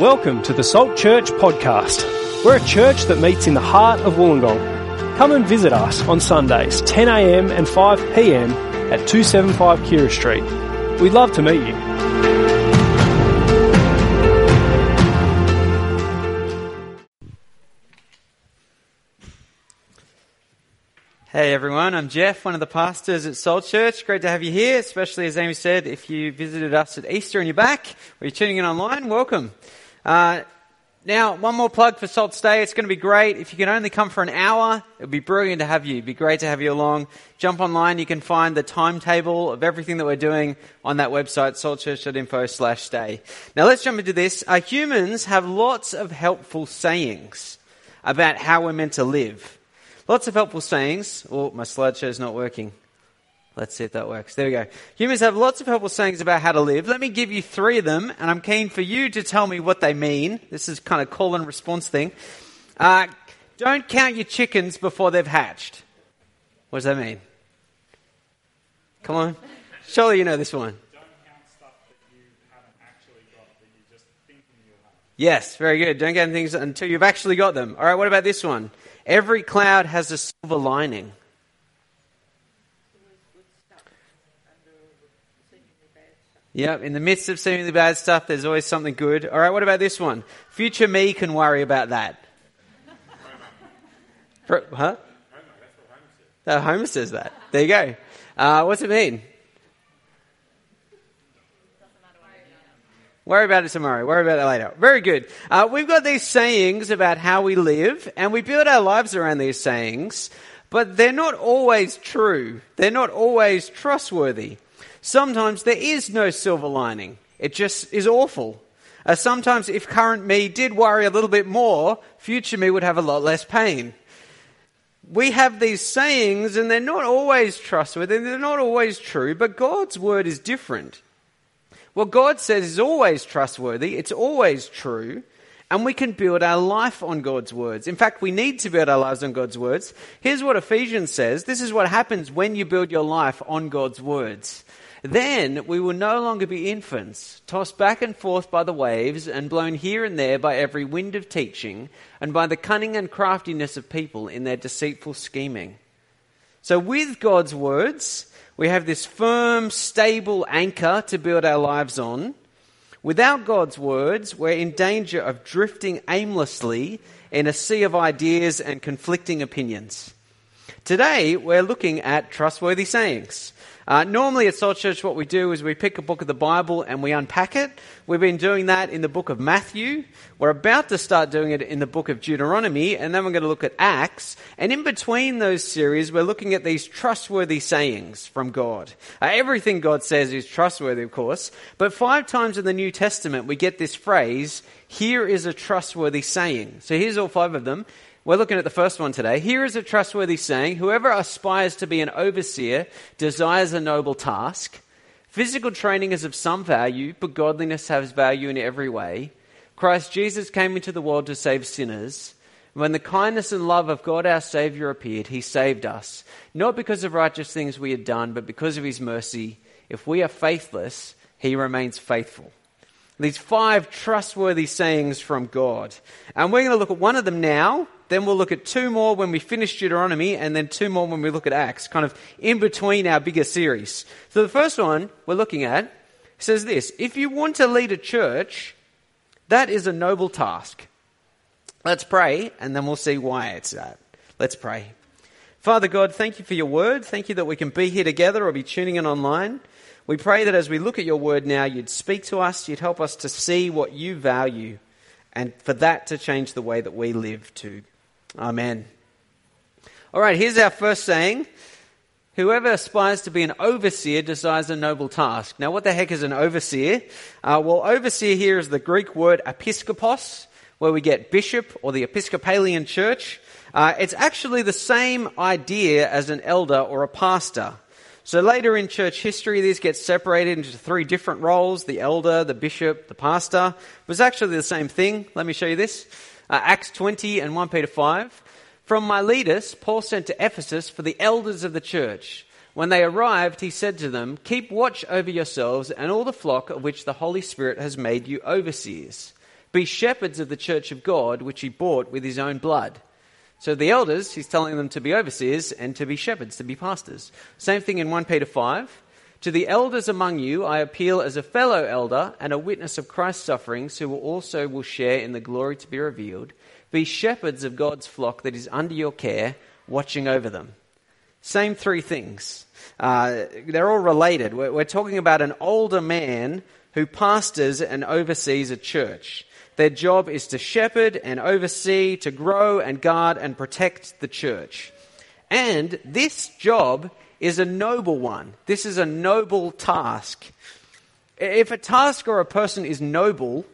Welcome to the Salt Church podcast. We're a church that meets in the heart of Wollongong. Come and visit us on Sundays, 10am and 5pm at 275 Keira Street. We'd love to meet you. Hey everyone, I'm Jeff, one of the pastors at Salt Church. Great to have you here, especially as Amy said, if you visited us at Easter and you're back, or you're tuning in online, welcome. Uh, now, one more plug for Salt Stay. It's going to be great. If you can only come for an hour, it would be brilliant to have you. It'd be great to have you along. Jump online. You can find the timetable of everything that we're doing on that website, saltchurch.info slash stay. Now let's jump into this. Uh, humans have lots of helpful sayings about how we're meant to live. Lots of helpful sayings. Oh, my slideshow's not working. Let's see if that works. There we go. Humans have lots of helpful sayings about how to live. Let me give you three of them, and I'm keen for you to tell me what they mean. This is kind of call and response thing. Uh, don't count your chickens before they've hatched. What does that mean? Come on. Surely you know this one. Yes, very good. Don't get things until you've actually got them. All right, what about this one? Every cloud has a silver lining. Yep, in the midst of seemingly bad stuff, there's always something good. All right, what about this one? Future me can worry about that. For, huh? Homer, that's what Homer says that. There you go. Uh, what's it mean? Worry about it tomorrow. Worry about it later. Very good. Uh, we've got these sayings about how we live, and we build our lives around these sayings, but they're not always true. They're not always trustworthy. Sometimes there is no silver lining. It just is awful. Uh, sometimes, if current me did worry a little bit more, future me would have a lot less pain. We have these sayings, and they're not always trustworthy, they're not always true, but God's word is different. What God says is always trustworthy, it's always true, and we can build our life on God's words. In fact, we need to build our lives on God's words. Here's what Ephesians says this is what happens when you build your life on God's words. Then we will no longer be infants, tossed back and forth by the waves and blown here and there by every wind of teaching and by the cunning and craftiness of people in their deceitful scheming. So, with God's words, we have this firm, stable anchor to build our lives on. Without God's words, we're in danger of drifting aimlessly in a sea of ideas and conflicting opinions. Today, we're looking at trustworthy sayings. Uh, normally at Salt Church, what we do is we pick a book of the Bible and we unpack it. We've been doing that in the book of Matthew. We're about to start doing it in the book of Deuteronomy, and then we're going to look at Acts. And in between those series, we're looking at these trustworthy sayings from God. Uh, everything God says is trustworthy, of course, but five times in the New Testament, we get this phrase, here is a trustworthy saying. So here's all five of them. We're looking at the first one today. Here is a trustworthy saying Whoever aspires to be an overseer desires a noble task. Physical training is of some value, but godliness has value in every way. Christ Jesus came into the world to save sinners. When the kindness and love of God our Saviour appeared, He saved us, not because of righteous things we had done, but because of His mercy. If we are faithless, He remains faithful. These five trustworthy sayings from God. And we're going to look at one of them now, then we'll look at two more when we finish Deuteronomy, and then two more when we look at Acts, kind of in between our bigger series. So the first one we're looking at says this If you want to lead a church, that is a noble task. Let's pray, and then we'll see why it's that. Let's pray. Father God, thank you for your word. Thank you that we can be here together or be tuning in online. We pray that as we look at your word now, you'd speak to us, you'd help us to see what you value, and for that to change the way that we live too. Amen. All right, here's our first saying. Whoever aspires to be an overseer desires a noble task. Now, what the heck is an overseer? Uh, well, overseer here is the Greek word episkopos, where we get bishop or the Episcopalian church. Uh, it's actually the same idea as an elder or a pastor. So later in church history, these get separated into three different roles the elder, the bishop, the pastor. It was actually the same thing. Let me show you this uh, Acts 20 and 1 Peter 5. From Miletus, Paul sent to Ephesus for the elders of the church. When they arrived, he said to them, Keep watch over yourselves and all the flock of which the Holy Spirit has made you overseers. Be shepherds of the church of God, which he bought with his own blood. So the elders, he's telling them to be overseers and to be shepherds, to be pastors. Same thing in 1 Peter 5. To the elders among you, I appeal as a fellow elder and a witness of Christ's sufferings, who also will share in the glory to be revealed. Be shepherds of God's flock that is under your care, watching over them. Same three things. Uh, they're all related. We're, we're talking about an older man who pastors and oversees a church. Their job is to shepherd and oversee, to grow and guard and protect the church. And this job is a noble one. This is a noble task. If a task or a person is noble,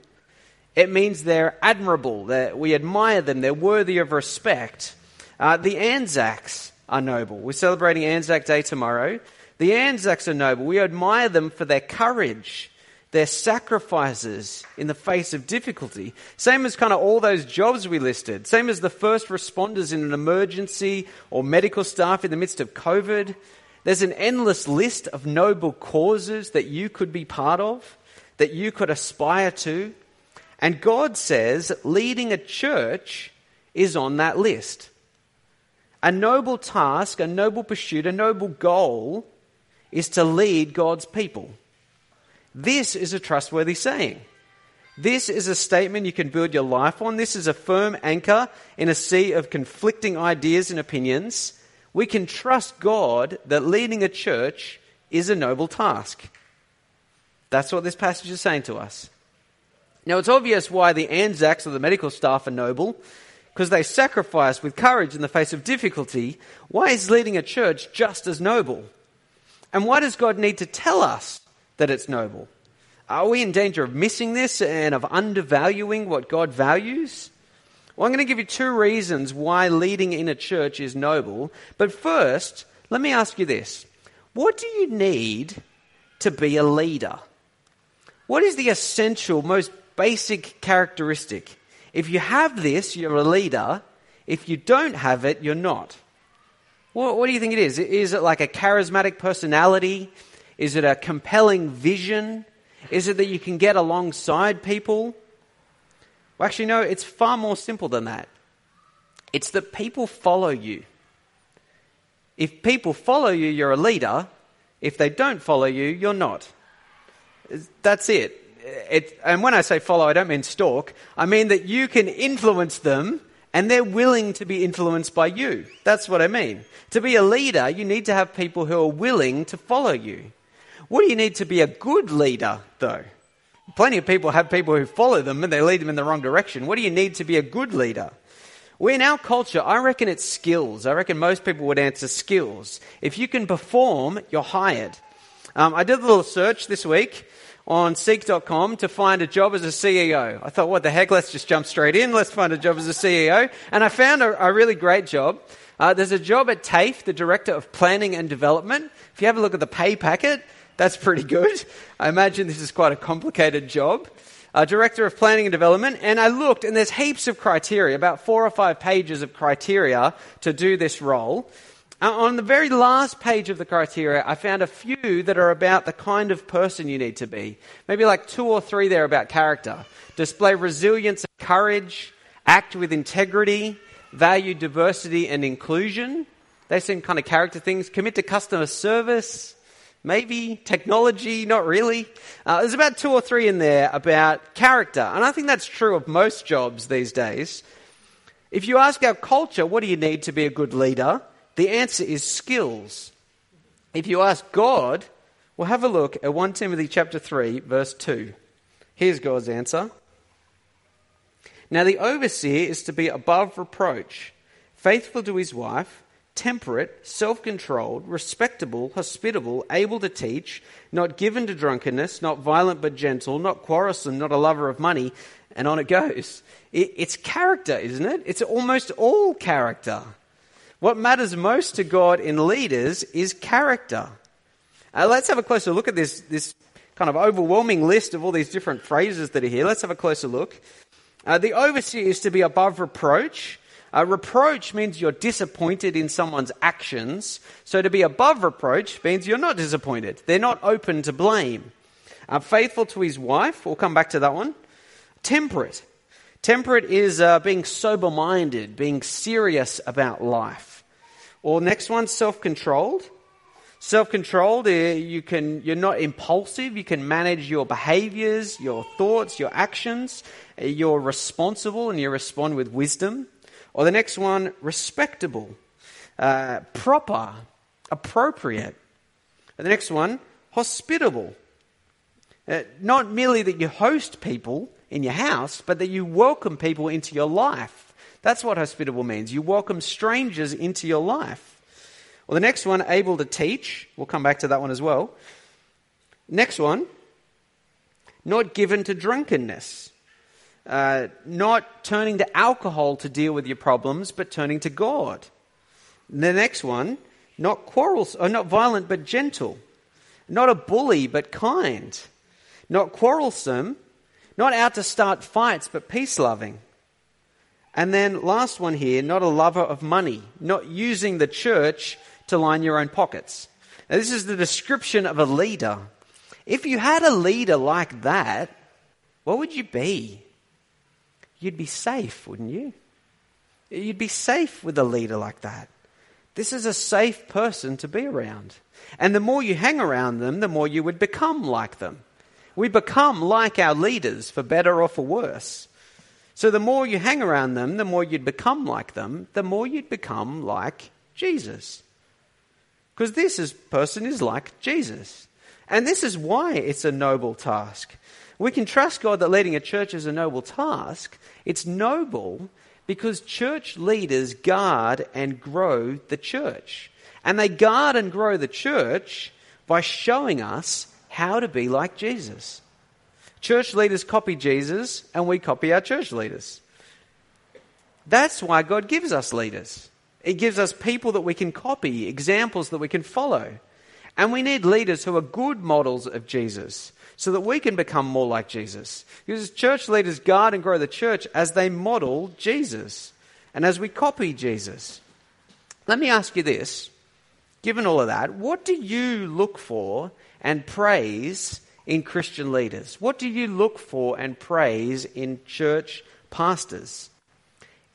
it means they're admirable, that we admire them, they're worthy of respect. Uh, the Anzacs are noble. We're celebrating Anzac Day tomorrow. The Anzacs are noble. We admire them for their courage their sacrifices in the face of difficulty. Same as kind of all those jobs we listed. Same as the first responders in an emergency or medical staff in the midst of COVID. There's an endless list of noble causes that you could be part of, that you could aspire to. And God says leading a church is on that list. A noble task, a noble pursuit, a noble goal is to lead God's people. This is a trustworthy saying. This is a statement you can build your life on. This is a firm anchor in a sea of conflicting ideas and opinions. We can trust God that leading a church is a noble task. That's what this passage is saying to us. Now, it's obvious why the Anzacs or the medical staff are noble, because they sacrifice with courage in the face of difficulty. Why is leading a church just as noble? And why does God need to tell us that it's noble? Are we in danger of missing this and of undervaluing what God values? Well, I'm going to give you two reasons why leading in a church is noble. But first, let me ask you this What do you need to be a leader? What is the essential, most basic characteristic? If you have this, you're a leader. If you don't have it, you're not. What, what do you think it is? Is it like a charismatic personality? Is it a compelling vision? Is it that you can get alongside people? Well, actually, no, it's far more simple than that. It's that people follow you. If people follow you, you're a leader. If they don't follow you, you're not. That's it. it. And when I say follow, I don't mean stalk. I mean that you can influence them and they're willing to be influenced by you. That's what I mean. To be a leader, you need to have people who are willing to follow you. What do you need to be a good leader, though? Plenty of people have people who follow them and they lead them in the wrong direction. What do you need to be a good leader? Well, in our culture, I reckon it's skills. I reckon most people would answer skills. If you can perform, you're hired. Um, I did a little search this week on seek.com to find a job as a CEO. I thought, what the heck, let's just jump straight in. Let's find a job as a CEO. And I found a, a really great job. Uh, there's a job at TAFE, the Director of Planning and Development. If you have a look at the pay packet, that's pretty good. I imagine this is quite a complicated job. Uh, Director of Planning and Development, and I looked, and there's heaps of criteria, about four or five pages of criteria to do this role. Uh, on the very last page of the criteria, I found a few that are about the kind of person you need to be. Maybe like two or three there about character. Display resilience and courage, act with integrity, value diversity and inclusion. They seem kind of character things. Commit to customer service, Maybe technology, not really. Uh, there's about two or three in there about character, and I think that's true of most jobs these days. If you ask our culture, what do you need to be a good leader? The answer is skills. If you ask God, we'll have a look at 1 Timothy chapter 3 verse 2. Here's God's answer. Now the overseer is to be above reproach, faithful to his wife, temperate, self controlled, respectable, hospitable, able to teach, not given to drunkenness, not violent but gentle, not quarrelsome, not a lover of money, and on it goes. It, it's character, isn't it? It's almost all character. What matters most to God in leaders is character. Uh, let's have a closer look at this, this kind of overwhelming list of all these different phrases that are here. Let's have a closer look. Uh, the overseer is to be above reproach. Uh, reproach means you're disappointed in someone's actions. So to be above reproach means you're not disappointed. They're not open to blame. Uh, faithful to his wife, we'll come back to that one. Temperate. Temperate is uh, being sober minded, being serious about life. Or next one, self controlled. Self controlled, eh, you can, you're not impulsive, you can manage your behaviors, your thoughts, your actions. Eh, you're responsible and you respond with wisdom. Or the next one, respectable, uh, proper, appropriate. The next one, hospitable. Uh, not merely that you host people in your house, but that you welcome people into your life. That's what hospitable means. You welcome strangers into your life. Well, the next one, able to teach. We'll come back to that one as well. Next one, not given to drunkenness. Uh, not turning to alcohol to deal with your problems, but turning to God. The next one, not quarrels, or not violent but gentle. Not a bully but kind. Not quarrelsome. Not out to start fights but peace loving. And then last one here, not a lover of money. Not using the church to line your own pockets. Now, this is the description of a leader. If you had a leader like that, what would you be? You'd be safe, wouldn't you? You'd be safe with a leader like that. This is a safe person to be around. And the more you hang around them, the more you would become like them. We become like our leaders, for better or for worse. So the more you hang around them, the more you'd become like them, the more you'd become like Jesus. Because this is, person is like Jesus. And this is why it's a noble task. We can trust God that leading a church is a noble task. It's noble because church leaders guard and grow the church. And they guard and grow the church by showing us how to be like Jesus. Church leaders copy Jesus, and we copy our church leaders. That's why God gives us leaders. It gives us people that we can copy, examples that we can follow. And we need leaders who are good models of Jesus so that we can become more like Jesus. Because church leaders guard and grow the church as they model Jesus and as we copy Jesus. Let me ask you this given all of that, what do you look for and praise in Christian leaders? What do you look for and praise in church pastors?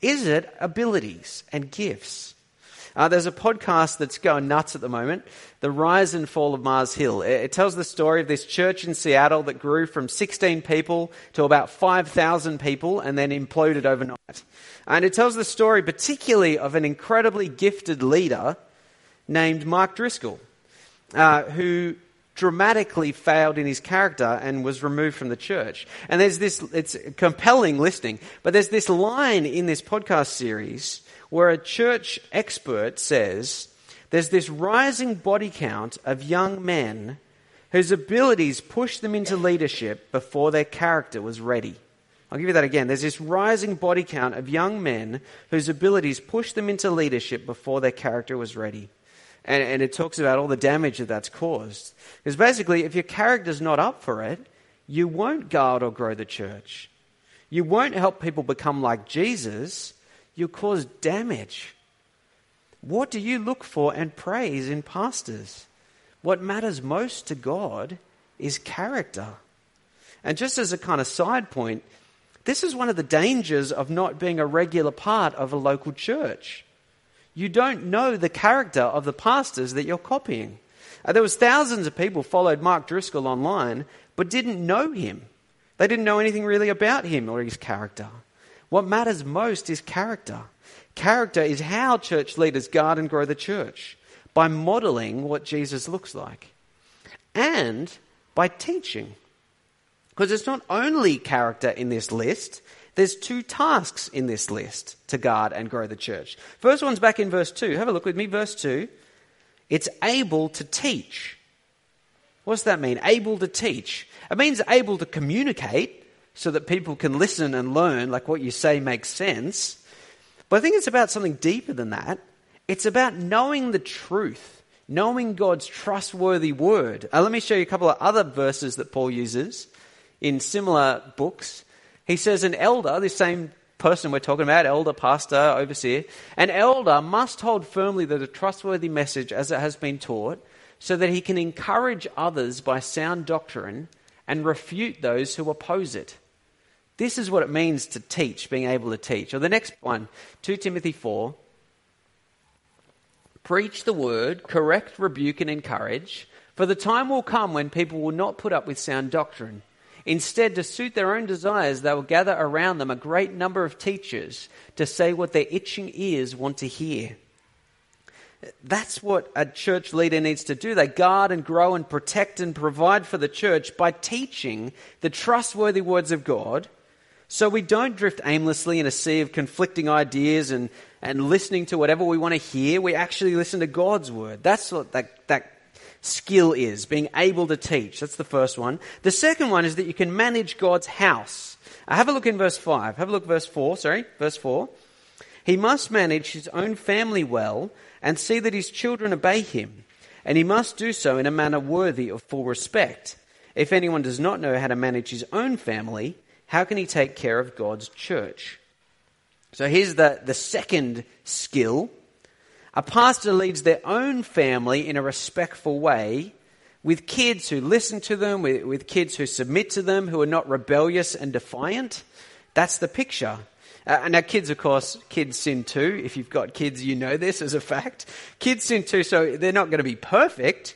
Is it abilities and gifts? Uh, there's a podcast that's going nuts at the moment, The Rise and Fall of Mars Hill. It, it tells the story of this church in Seattle that grew from 16 people to about 5,000 people and then imploded overnight. And it tells the story particularly of an incredibly gifted leader named Mark Driscoll, uh, who dramatically failed in his character and was removed from the church. And there's this, it's compelling listening, but there's this line in this podcast series where a church expert says there's this rising body count of young men whose abilities pushed them into leadership before their character was ready. I'll give you that again. There's this rising body count of young men whose abilities pushed them into leadership before their character was ready. And, and it talks about all the damage that that's caused. Because basically, if your character's not up for it, you won't guard or grow the church. You won't help people become like Jesus. You'll cause damage. What do you look for and praise in pastors? What matters most to God is character. And just as a kind of side point, this is one of the dangers of not being a regular part of a local church you don't know the character of the pastors that you're copying. Uh, there was thousands of people followed Mark Driscoll online, but didn't know him. They didn't know anything really about him or his character. What matters most is character. Character is how church leaders guard and grow the church by modeling what Jesus looks like and by teaching. Because it's not only character in this list, there's two tasks in this list to guard and grow the church. First one's back in verse 2. Have a look with me, verse 2. It's able to teach. What does that mean? Able to teach. It means able to communicate so that people can listen and learn, like what you say makes sense. But I think it's about something deeper than that. It's about knowing the truth, knowing God's trustworthy word. Uh, let me show you a couple of other verses that Paul uses in similar books. He says an elder, this same person we're talking about, elder, pastor, overseer, an elder must hold firmly the trustworthy message as it has been taught, so that he can encourage others by sound doctrine and refute those who oppose it. This is what it means to teach, being able to teach. Or the next one, 2 Timothy 4. Preach the word, correct, rebuke, and encourage, for the time will come when people will not put up with sound doctrine. Instead, to suit their own desires, they will gather around them a great number of teachers to say what their itching ears want to hear. That's what a church leader needs to do. They guard and grow and protect and provide for the church by teaching the trustworthy words of God so we don't drift aimlessly in a sea of conflicting ideas and, and listening to whatever we want to hear. We actually listen to God's word. That's what that, that skill is, being able to teach. That's the first one. The second one is that you can manage God's house. Uh, have a look in verse 5. Have a look verse 4, sorry, verse 4. He must manage his own family well and see that his children obey him, and he must do so in a manner worthy of full respect. If anyone does not know how to manage his own family, how can he take care of God's church? So here's the, the second skill. A pastor leads their own family in a respectful way with kids who listen to them, with, with kids who submit to them, who are not rebellious and defiant. That's the picture. Uh, now, kids, of course, kids sin too. If you've got kids, you know this as a fact. Kids sin too, so they're not going to be perfect.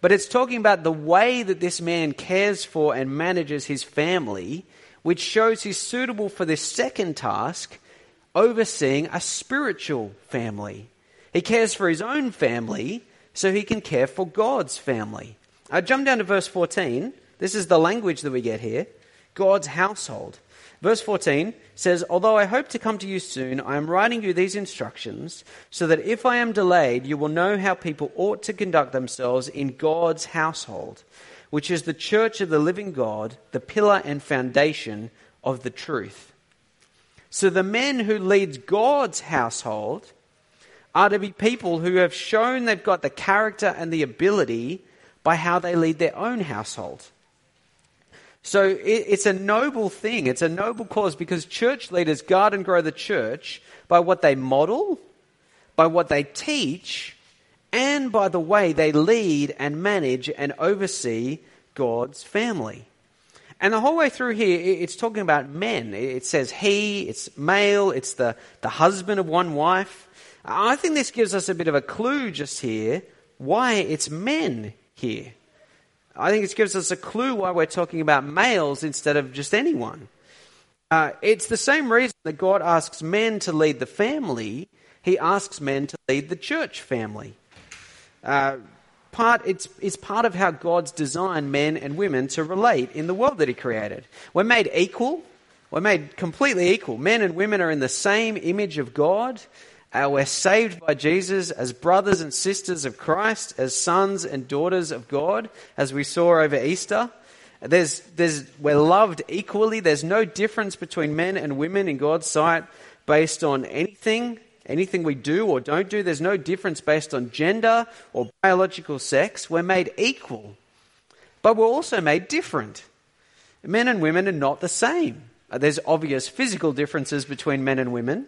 But it's talking about the way that this man cares for and manages his family, which shows he's suitable for this second task, overseeing a spiritual family. He cares for his own family so he can care for God's family. I jump down to verse 14. This is the language that we get here God's household. Verse 14 says, Although I hope to come to you soon, I am writing you these instructions so that if I am delayed, you will know how people ought to conduct themselves in God's household, which is the church of the living God, the pillar and foundation of the truth. So the men who lead God's household are to be people who have shown they've got the character and the ability by how they lead their own household. So it's a noble thing. It's a noble cause because church leaders guard and grow the church by what they model, by what they teach, and by the way they lead and manage and oversee God's family. And the whole way through here, it's talking about men. It says he, it's male, it's the, the husband of one wife. I think this gives us a bit of a clue just here why it's men here. I think it gives us a clue why we're talking about males instead of just anyone. Uh, it's the same reason that God asks men to lead the family, He asks men to lead the church family. Uh, part, it's, it's part of how God's designed men and women to relate in the world that He created. We're made equal, we're made completely equal. Men and women are in the same image of God. Uh, we're saved by Jesus as brothers and sisters of Christ, as sons and daughters of God, as we saw over Easter. There's, there's, we're loved equally. There's no difference between men and women in God's sight based on anything, anything we do or don't do. There's no difference based on gender or biological sex. We're made equal. But we're also made different. Men and women are not the same. Uh, there's obvious physical differences between men and women.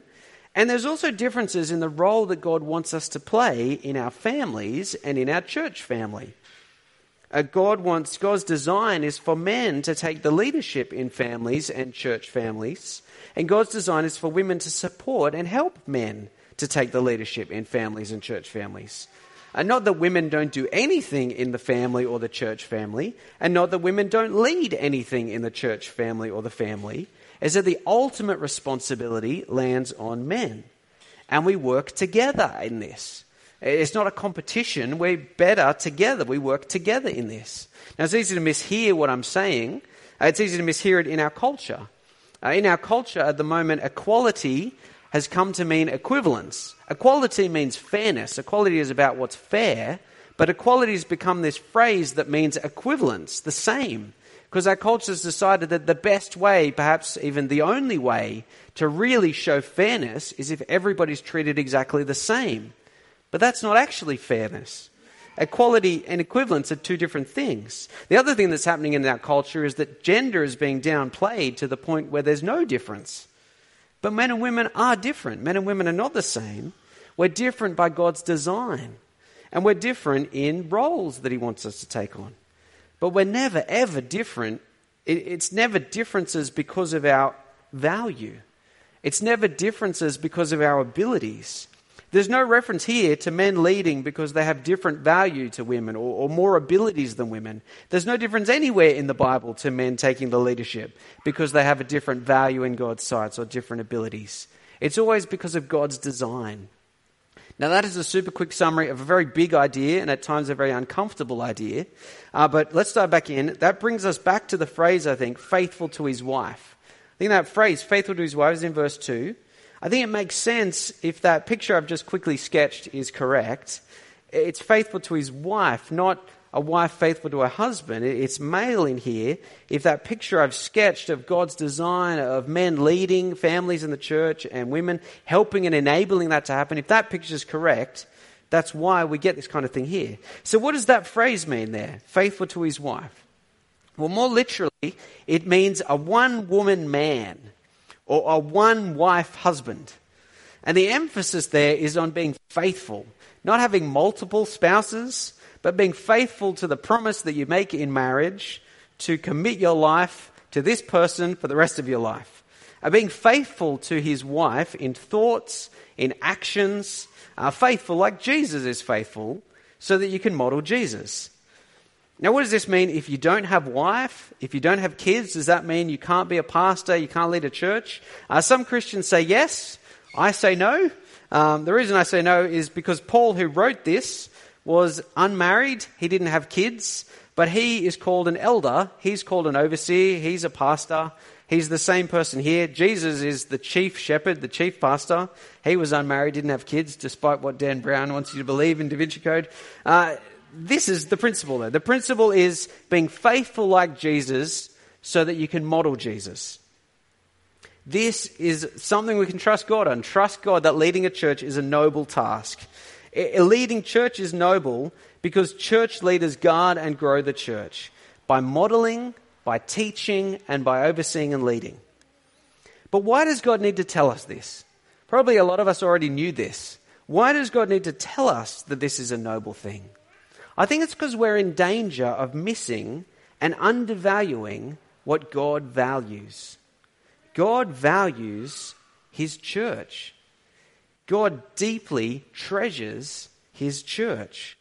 And there's also differences in the role that God wants us to play in our families and in our church family. Uh, God wants, God's design is for men to take the leadership in families and church families. And God's design is for women to support and help men to take the leadership in families and church families. And not that women don't do anything in the family or the church family, and not that women don't lead anything in the church family or the family, is that the ultimate responsibility lands on men. And we work together in this. It's not a competition. We're better together. We work together in this. Now, it's easy to mishear what I'm saying. It's easy to mishear it in our culture. Uh, in our culture at the moment, equality has come to mean equivalence. Equality means fairness. Equality is about what's fair, but equality has become this phrase that means equivalence, the same. Because our culture has decided that the best way, perhaps even the only way, to really show fairness is if everybody's treated exactly the same. But that's not actually fairness. Equality and equivalence are two different things. The other thing that's happening in our culture is that gender is being downplayed to the point where there's no difference. But men and women are different. Men and women are not the same. We're different by God's design. And we're different in roles that He wants us to take on. But we're never, ever different it's never differences because of our value. It's never differences because of our abilities. There's no reference here to men leading because they have different value to women or, or, more abilities than women. There's no difference anywhere in the Bible to men taking the leadership because they have a different value in God's sight or different abilities. It's always because of God's design. Now, that is a super quick summary of a very big idea and at times a very uncomfortable idea. Uh, but let's dive back in. That brings us back to the phrase, I think, faithful to his wife. I think that phrase, faithful to his wife, is in verse 2. I think it makes sense if that picture I've just quickly sketched is correct. It's faithful to his wife, not a wife faithful to her husband. It's male in here. If that picture I've sketched of God's design of men leading families in the church and women helping and enabling that to happen, if that picture is correct, that's why we get this kind of thing here. So, what does that phrase mean there? Faithful to his wife. Well, more literally, it means a one woman man or a one wife husband. And the emphasis there is on being faithful, not having multiple spouses, but being faithful to the promise that you make in marriage to commit your life to this person for the rest of your life. And being faithful to his wife in thoughts, in actions, uh, faithful like Jesus is faithful, so that you can model Jesus. Now, what does this mean if you don't have wife, if you don't have kids? Does that mean you can't be a pastor, you can't lead a church? Uh, some Christians say yes. I say no. Um, the reason I say no is because Paul, who wrote this, was unmarried. He didn't have kids, but he is called an elder. He's called an overseer. He's a pastor. He's the same person here. Jesus is the chief shepherd, the chief pastor. He was unmarried, didn't have kids, despite what Dan Brown wants you to believe in Da Vinci Code. Uh, this is the principle, though. The principle is being faithful like Jesus so that you can model Jesus. This is something we can trust God on. Trust God that leading a church is a noble task. A leading church is noble because church leaders guard and grow the church by modeling, by teaching, and by overseeing and leading. But why does God need to tell us this? Probably a lot of us already knew this. Why does God need to tell us that this is a noble thing? I think it's because we're in danger of missing and undervaluing what God values. God values His church. God deeply treasures His church.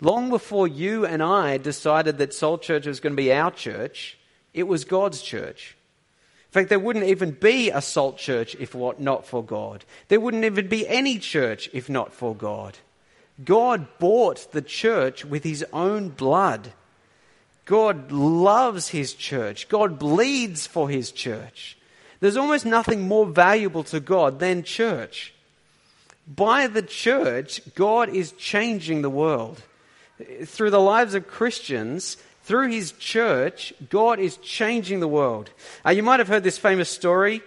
Long before you and I decided that Salt Church was going to be our church, it was God's church. In fact, there wouldn't even be a Salt Church if not for God. There wouldn't even be any church if not for God. God bought the church with his own blood. God loves his church. God bleeds for his church. There's almost nothing more valuable to God than church. By the church, God is changing the world. Through the lives of Christians, through his church, God is changing the world. Uh, you might have heard this famous story.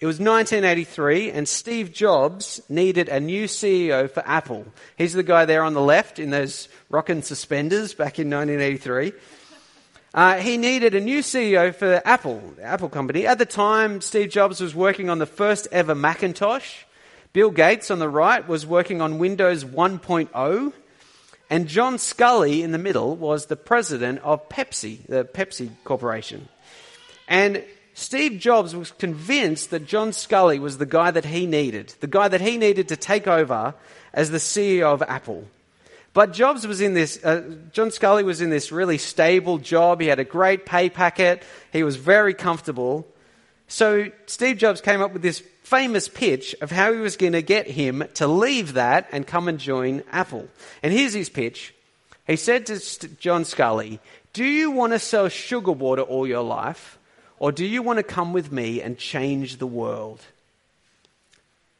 It was 1983, and Steve Jobs needed a new CEO for Apple. He's the guy there on the left in those rockin' suspenders back in 1983. Uh, he needed a new CEO for Apple, the Apple company. At the time, Steve Jobs was working on the first ever Macintosh. Bill Gates on the right was working on Windows 1.0. And John Sculley in the middle was the president of Pepsi, the Pepsi Corporation. And Steve Jobs was convinced that John Sculley was the guy that he needed, the guy that he needed to take over as the CEO of Apple. But Jobs was in this, uh, John Sculley was in this really stable job. He had a great pay packet. He was very comfortable. So Steve Jobs came up with this famous pitch of how he was going to get him to leave that and come and join Apple. And here's his pitch. He said to John Sculley, Do you want to sell sugar water all your life? Or do you want to come with me and change the world?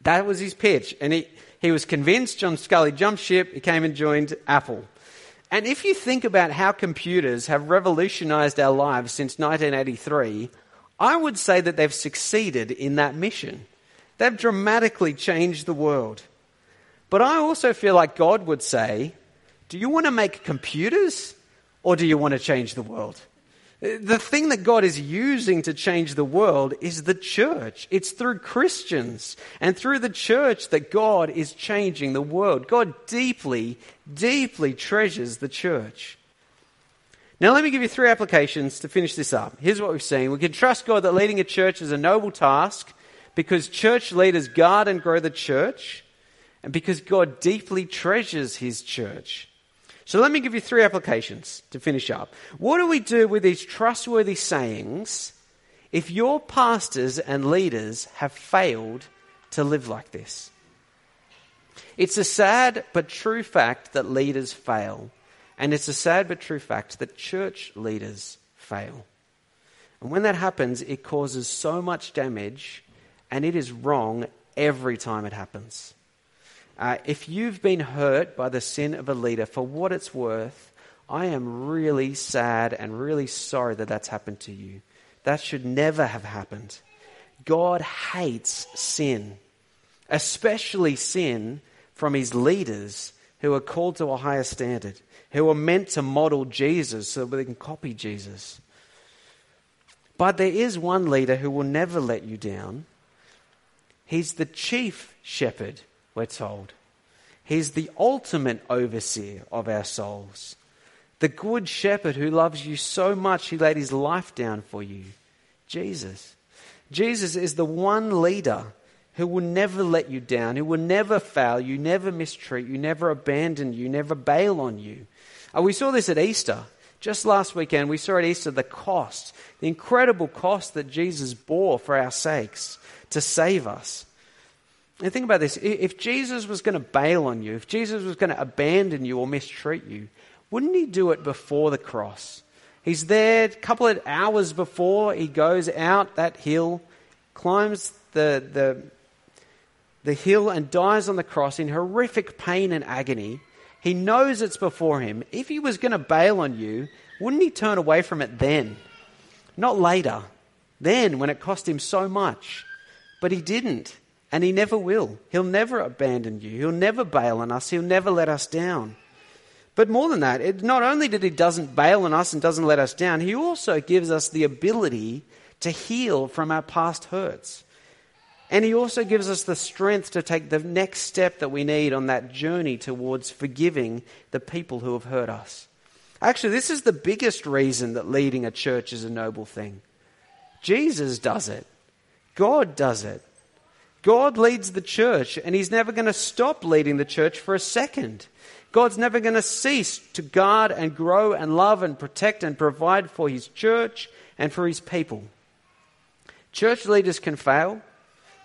That was his pitch. And he, he was convinced. John Sculley jumped ship. He came and joined Apple. And if you think about how computers have revolutionized our lives since 1983, I would say that they've succeeded in that mission. They've dramatically changed the world. But I also feel like God would say, Do you want to make computers or do you want to change the world? The thing that God is using to change the world is the church. It's through Christians and through the church that God is changing the world. God deeply, deeply treasures the church. Now, let me give you three applications to finish this up. Here's what we've seen. We can trust God that leading a church is a noble task because church leaders guard and grow the church, and because God deeply treasures his church. So, let me give you three applications to finish up. What do we do with these trustworthy sayings if your pastors and leaders have failed to live like this? It's a sad but true fact that leaders fail. And it's a sad but true fact that church leaders fail. And when that happens, it causes so much damage, and it is wrong every time it happens. Uh, if you've been hurt by the sin of a leader, for what it's worth, I am really sad and really sorry that that's happened to you. That should never have happened. God hates sin, especially sin from his leaders who are called to a higher standard who are meant to model Jesus so that they can copy Jesus. But there is one leader who will never let you down. He's the chief shepherd, we're told. He's the ultimate overseer of our souls. The good shepherd who loves you so much he laid his life down for you. Jesus. Jesus is the one leader who will never let you down, who will never fail you, never mistreat you, never abandon you, never bail on you. Uh, we saw this at Easter. Just last weekend, we saw at Easter the cost, the incredible cost that Jesus bore for our sakes to save us. And think about this if Jesus was going to bail on you, if Jesus was going to abandon you or mistreat you, wouldn't he do it before the cross? He's there a couple of hours before he goes out that hill, climbs the, the, the hill, and dies on the cross in horrific pain and agony. He knows it's before him. If he was going to bail on you, wouldn't he turn away from it then? Not later. Then, when it cost him so much. But he didn't. And he never will. He'll never abandon you. He'll never bail on us. He'll never let us down. But more than that, it, not only that he doesn't bail on us and doesn't let us down, he also gives us the ability to heal from our past hurts. And He also gives us the strength to take the next step that we need on that journey towards forgiving the people who have hurt us. Actually, this is the biggest reason that leading a church is a noble thing. Jesus does it, God does it. God leads the church, and He's never going to stop leading the church for a second. God's never going to cease to guard and grow and love and protect and provide for His church and for His people. Church leaders can fail.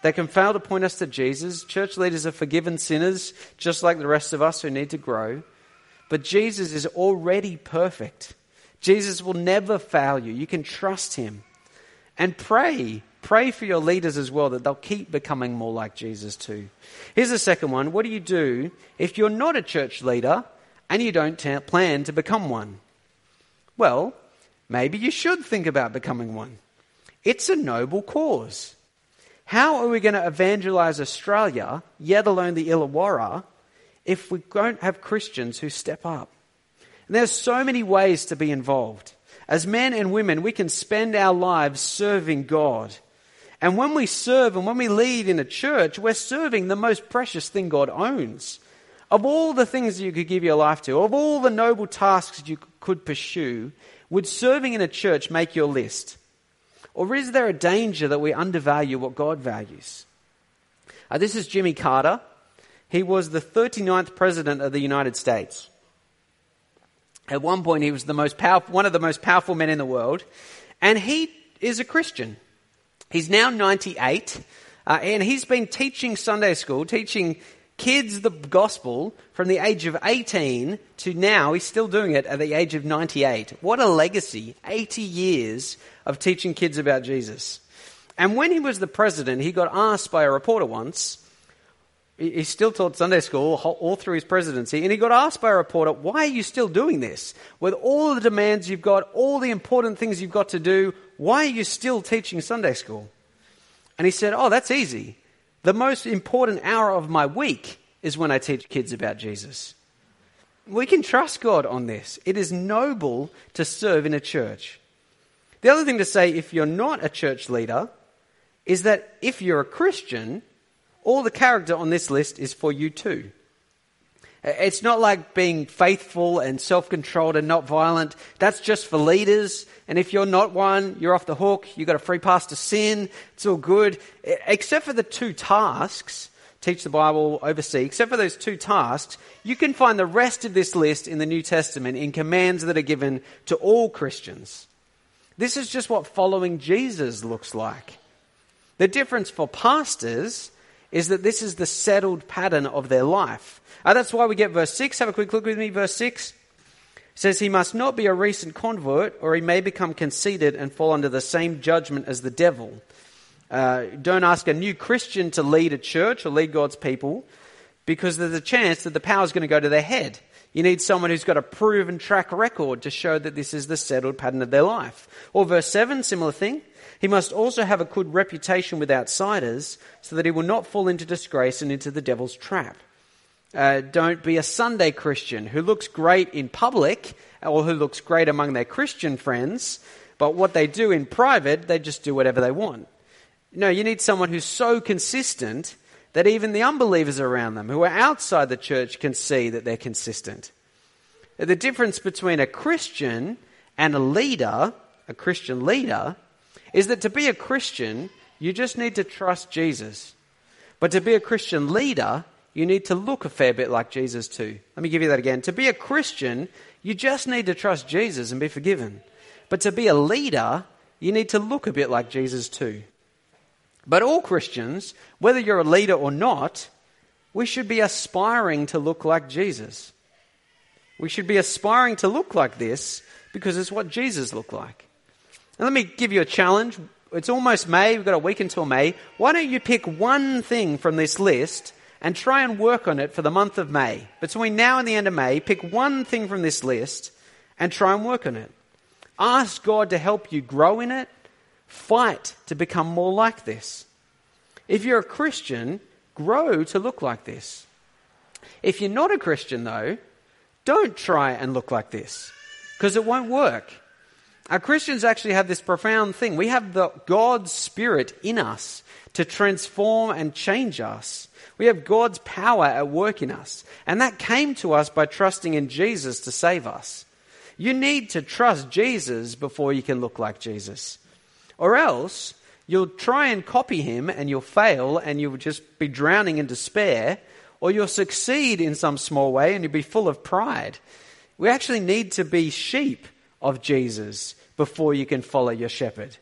They can fail to point us to Jesus. Church leaders are forgiven sinners, just like the rest of us who need to grow. But Jesus is already perfect. Jesus will never fail you. You can trust him. And pray. Pray for your leaders as well that they'll keep becoming more like Jesus too. Here's the second one. What do you do if you're not a church leader and you don't t- plan to become one? Well, maybe you should think about becoming one. It's a noble cause. How are we going to evangelize Australia, yet alone the Illawarra, if we don't have Christians who step up? And there's so many ways to be involved. As men and women, we can spend our lives serving God. And when we serve and when we lead in a church, we're serving the most precious thing God owns. Of all the things that you could give your life to, of all the noble tasks you could pursue, would serving in a church make your list? Or is there a danger that we undervalue what God values? Uh, this is Jimmy Carter. He was the 39th president of the United States. At one point, he was the most powerful, one of the most powerful men in the world, and he is a Christian. He's now 98, uh, and he's been teaching Sunday school, teaching kids the gospel from the age of 18 to now. He's still doing it at the age of 98. What a legacy! 80 years of teaching kids about Jesus. And when he was the president, he got asked by a reporter once, he still taught Sunday school all through his presidency, and he got asked by a reporter, Why are you still doing this? With all the demands you've got, all the important things you've got to do, why are you still teaching Sunday school? And he said, Oh, that's easy. The most important hour of my week is when I teach kids about Jesus. We can trust God on this. It is noble to serve in a church. The other thing to say, if you're not a church leader, is that if you're a Christian, all the character on this list is for you too. It's not like being faithful and self controlled and not violent. That's just for leaders. And if you're not one, you're off the hook. You've got a free pass to sin. It's all good. Except for the two tasks teach the Bible, oversee, except for those two tasks, you can find the rest of this list in the New Testament in commands that are given to all Christians. This is just what following Jesus looks like. The difference for pastors is that this is the settled pattern of their life. Uh, that's why we get verse 6. Have a quick look with me. Verse 6 says, He must not be a recent convert, or he may become conceited and fall under the same judgment as the devil. Uh, don't ask a new Christian to lead a church or lead God's people because there's a chance that the power is going to go to their head. You need someone who's got a proven track record to show that this is the settled pattern of their life. Or verse 7, similar thing. He must also have a good reputation with outsiders so that he will not fall into disgrace and into the devil's trap. Uh, don't be a Sunday Christian who looks great in public or who looks great among their Christian friends, but what they do in private, they just do whatever they want. No, you need someone who's so consistent that even the unbelievers around them who are outside the church can see that they're consistent. The difference between a Christian and a leader, a Christian leader, is that to be a Christian, you just need to trust Jesus. But to be a Christian leader, you need to look a fair bit like Jesus too. Let me give you that again. To be a Christian, you just need to trust Jesus and be forgiven. But to be a leader, you need to look a bit like Jesus too. But all Christians, whether you're a leader or not, we should be aspiring to look like Jesus. We should be aspiring to look like this because it's what Jesus looked like. And let me give you a challenge. It's almost May, we've got a week until May. Why don't you pick one thing from this list and try and work on it for the month of May? Between now and the end of May, pick one thing from this list and try and work on it. Ask God to help you grow in it Fight to become more like this. If you're a Christian, grow to look like this. If you're not a Christian, though, don't try and look like this because it won't work. Our Christians actually have this profound thing. We have the God's Spirit in us to transform and change us. We have God's power at work in us. And that came to us by trusting in Jesus to save us. You need to trust Jesus before you can look like Jesus. Or else you'll try and copy him and you'll fail and you'll just be drowning in despair, or you'll succeed in some small way and you'll be full of pride. We actually need to be sheep of Jesus before you can follow your shepherd,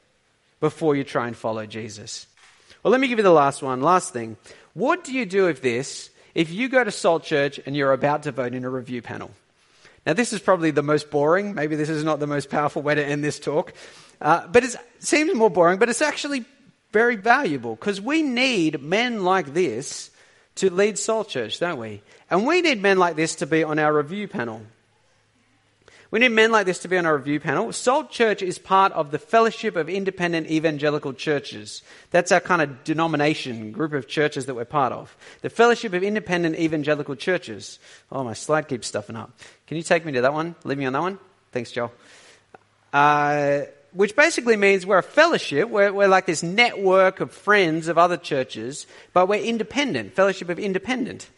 before you try and follow Jesus. Well, let me give you the last one. Last thing. What do you do with this if you go to Salt Church and you're about to vote in a review panel? Now, this is probably the most boring. Maybe this is not the most powerful way to end this talk. Uh, but it seems more boring, but it's actually very valuable because we need men like this to lead Salt Church, don't we? And we need men like this to be on our review panel. We need men like this to be on our review panel. Salt Church is part of the Fellowship of Independent Evangelical Churches. That's our kind of denomination, group of churches that we're part of. The Fellowship of Independent Evangelical Churches. Oh, my slide keeps stuffing up. Can you take me to that one? Leave me on that one? Thanks, Joel. Uh, which basically means we're a fellowship. We're, we're like this network of friends of other churches, but we're independent. Fellowship of independent.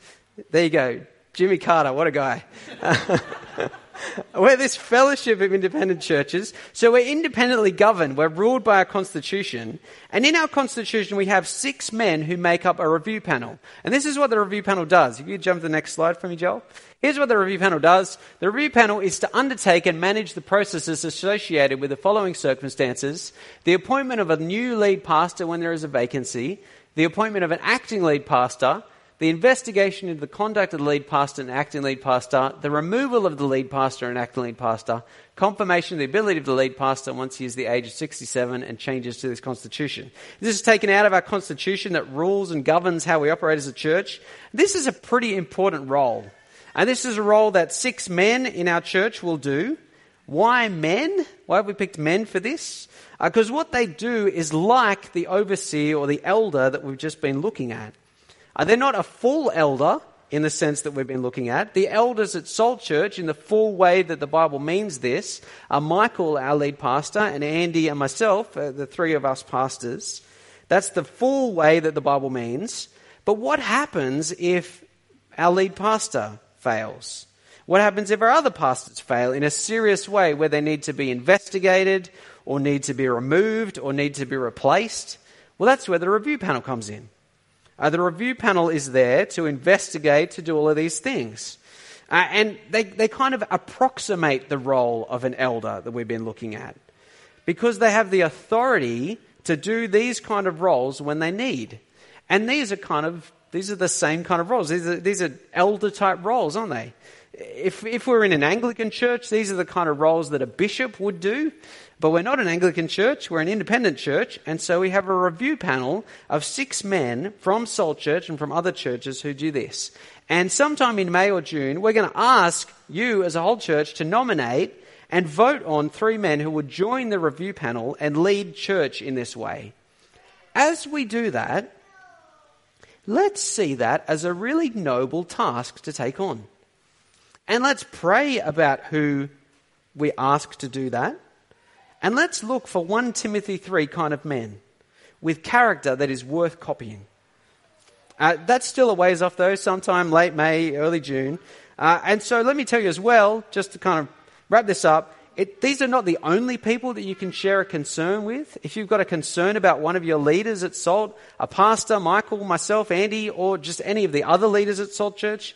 There you go. Jimmy Carter, what a guy. we're this fellowship of independent churches. So we're independently governed. We're ruled by our constitution. And in our constitution, we have six men who make up a review panel. And this is what the review panel does. If you jump to the next slide for me, Joel. Here's what the review panel does. The review panel is to undertake and manage the processes associated with the following circumstances. The appointment of a new lead pastor when there is a vacancy. The appointment of an acting lead pastor. The investigation into the conduct of the lead pastor and acting lead pastor. The removal of the lead pastor and acting lead pastor. Confirmation of the ability of the lead pastor once he is the age of 67 and changes to this constitution. This is taken out of our constitution that rules and governs how we operate as a church. This is a pretty important role. And this is a role that six men in our church will do. Why men? Why have we picked men for this? Because uh, what they do is like the overseer or the elder that we've just been looking at. Uh, they're not a full elder in the sense that we've been looking at. The elders at Salt Church, in the full way that the Bible means this, are Michael, our lead pastor, and Andy and myself, uh, the three of us pastors. That's the full way that the Bible means. But what happens if our lead pastor fails? What happens if our other pastors fail in a serious way where they need to be investigated or need to be removed or need to be replaced? Well, that's where the review panel comes in. Uh, the review panel is there to investigate, to do all of these things. Uh, and they, they kind of approximate the role of an elder that we've been looking at because they have the authority to do these kind of roles when they need. And these are kind of these are the same kind of roles. These are, these are elder type roles, aren't they? If, if we're in an Anglican church, these are the kind of roles that a bishop would do. But we're not an Anglican church, we're an independent church, and so we have a review panel of six men from Salt Church and from other churches who do this. And sometime in May or June, we're going to ask you as a whole church to nominate and vote on three men who would join the review panel and lead church in this way. As we do that, let's see that as a really noble task to take on. And let's pray about who we ask to do that. And let's look for 1 Timothy 3 kind of men with character that is worth copying. Uh, that's still a ways off, though, sometime late May, early June. Uh, and so let me tell you as well, just to kind of wrap this up, it, these are not the only people that you can share a concern with. If you've got a concern about one of your leaders at Salt, a pastor, Michael, myself, Andy, or just any of the other leaders at Salt Church,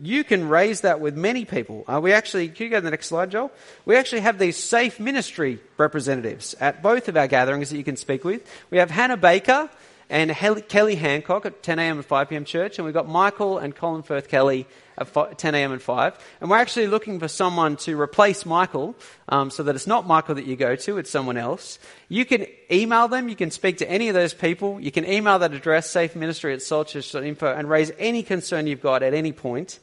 you can raise that with many people. Uh, we actually, can you go to the next slide, Joel? We actually have these safe ministry representatives at both of our gatherings that you can speak with. We have Hannah Baker and Kelly Hancock at 10 a.m. and 5 p.m. church, and we've got Michael and Colin Firth Kelly at 10 a.m. and 5. And we're actually looking for someone to replace Michael um, so that it's not Michael that you go to, it's someone else. You can email them, you can speak to any of those people. You can email that address, safeministry at saltchurch.info, and raise any concern you've got at any point.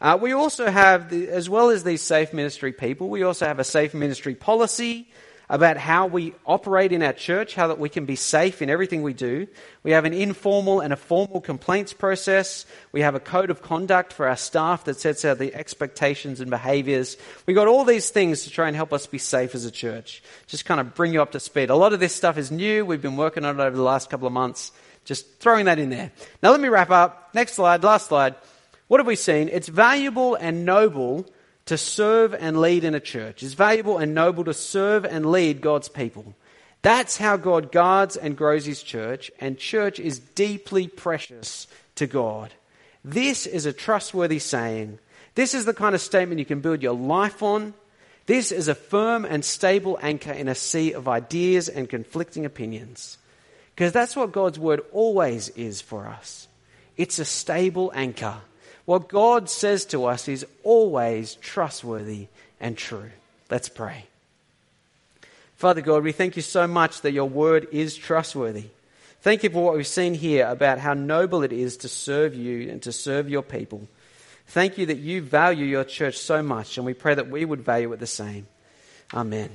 Uh, we also have, the, as well as these safe ministry people, we also have a safe ministry policy about how we operate in our church, how that we can be safe in everything we do. We have an informal and a formal complaints process. We have a code of conduct for our staff that sets out the expectations and behaviors. We've got all these things to try and help us be safe as a church. Just kind of bring you up to speed. A lot of this stuff is new. We've been working on it over the last couple of months. Just throwing that in there. Now let me wrap up. Next slide, last slide. What have we seen? It's valuable and noble to serve and lead in a church. It's valuable and noble to serve and lead God's people. That's how God guards and grows his church, and church is deeply precious to God. This is a trustworthy saying. This is the kind of statement you can build your life on. This is a firm and stable anchor in a sea of ideas and conflicting opinions. Because that's what God's word always is for us. It's a stable anchor what God says to us is always trustworthy and true. Let's pray. Father God, we thank you so much that your word is trustworthy. Thank you for what we've seen here about how noble it is to serve you and to serve your people. Thank you that you value your church so much, and we pray that we would value it the same. Amen.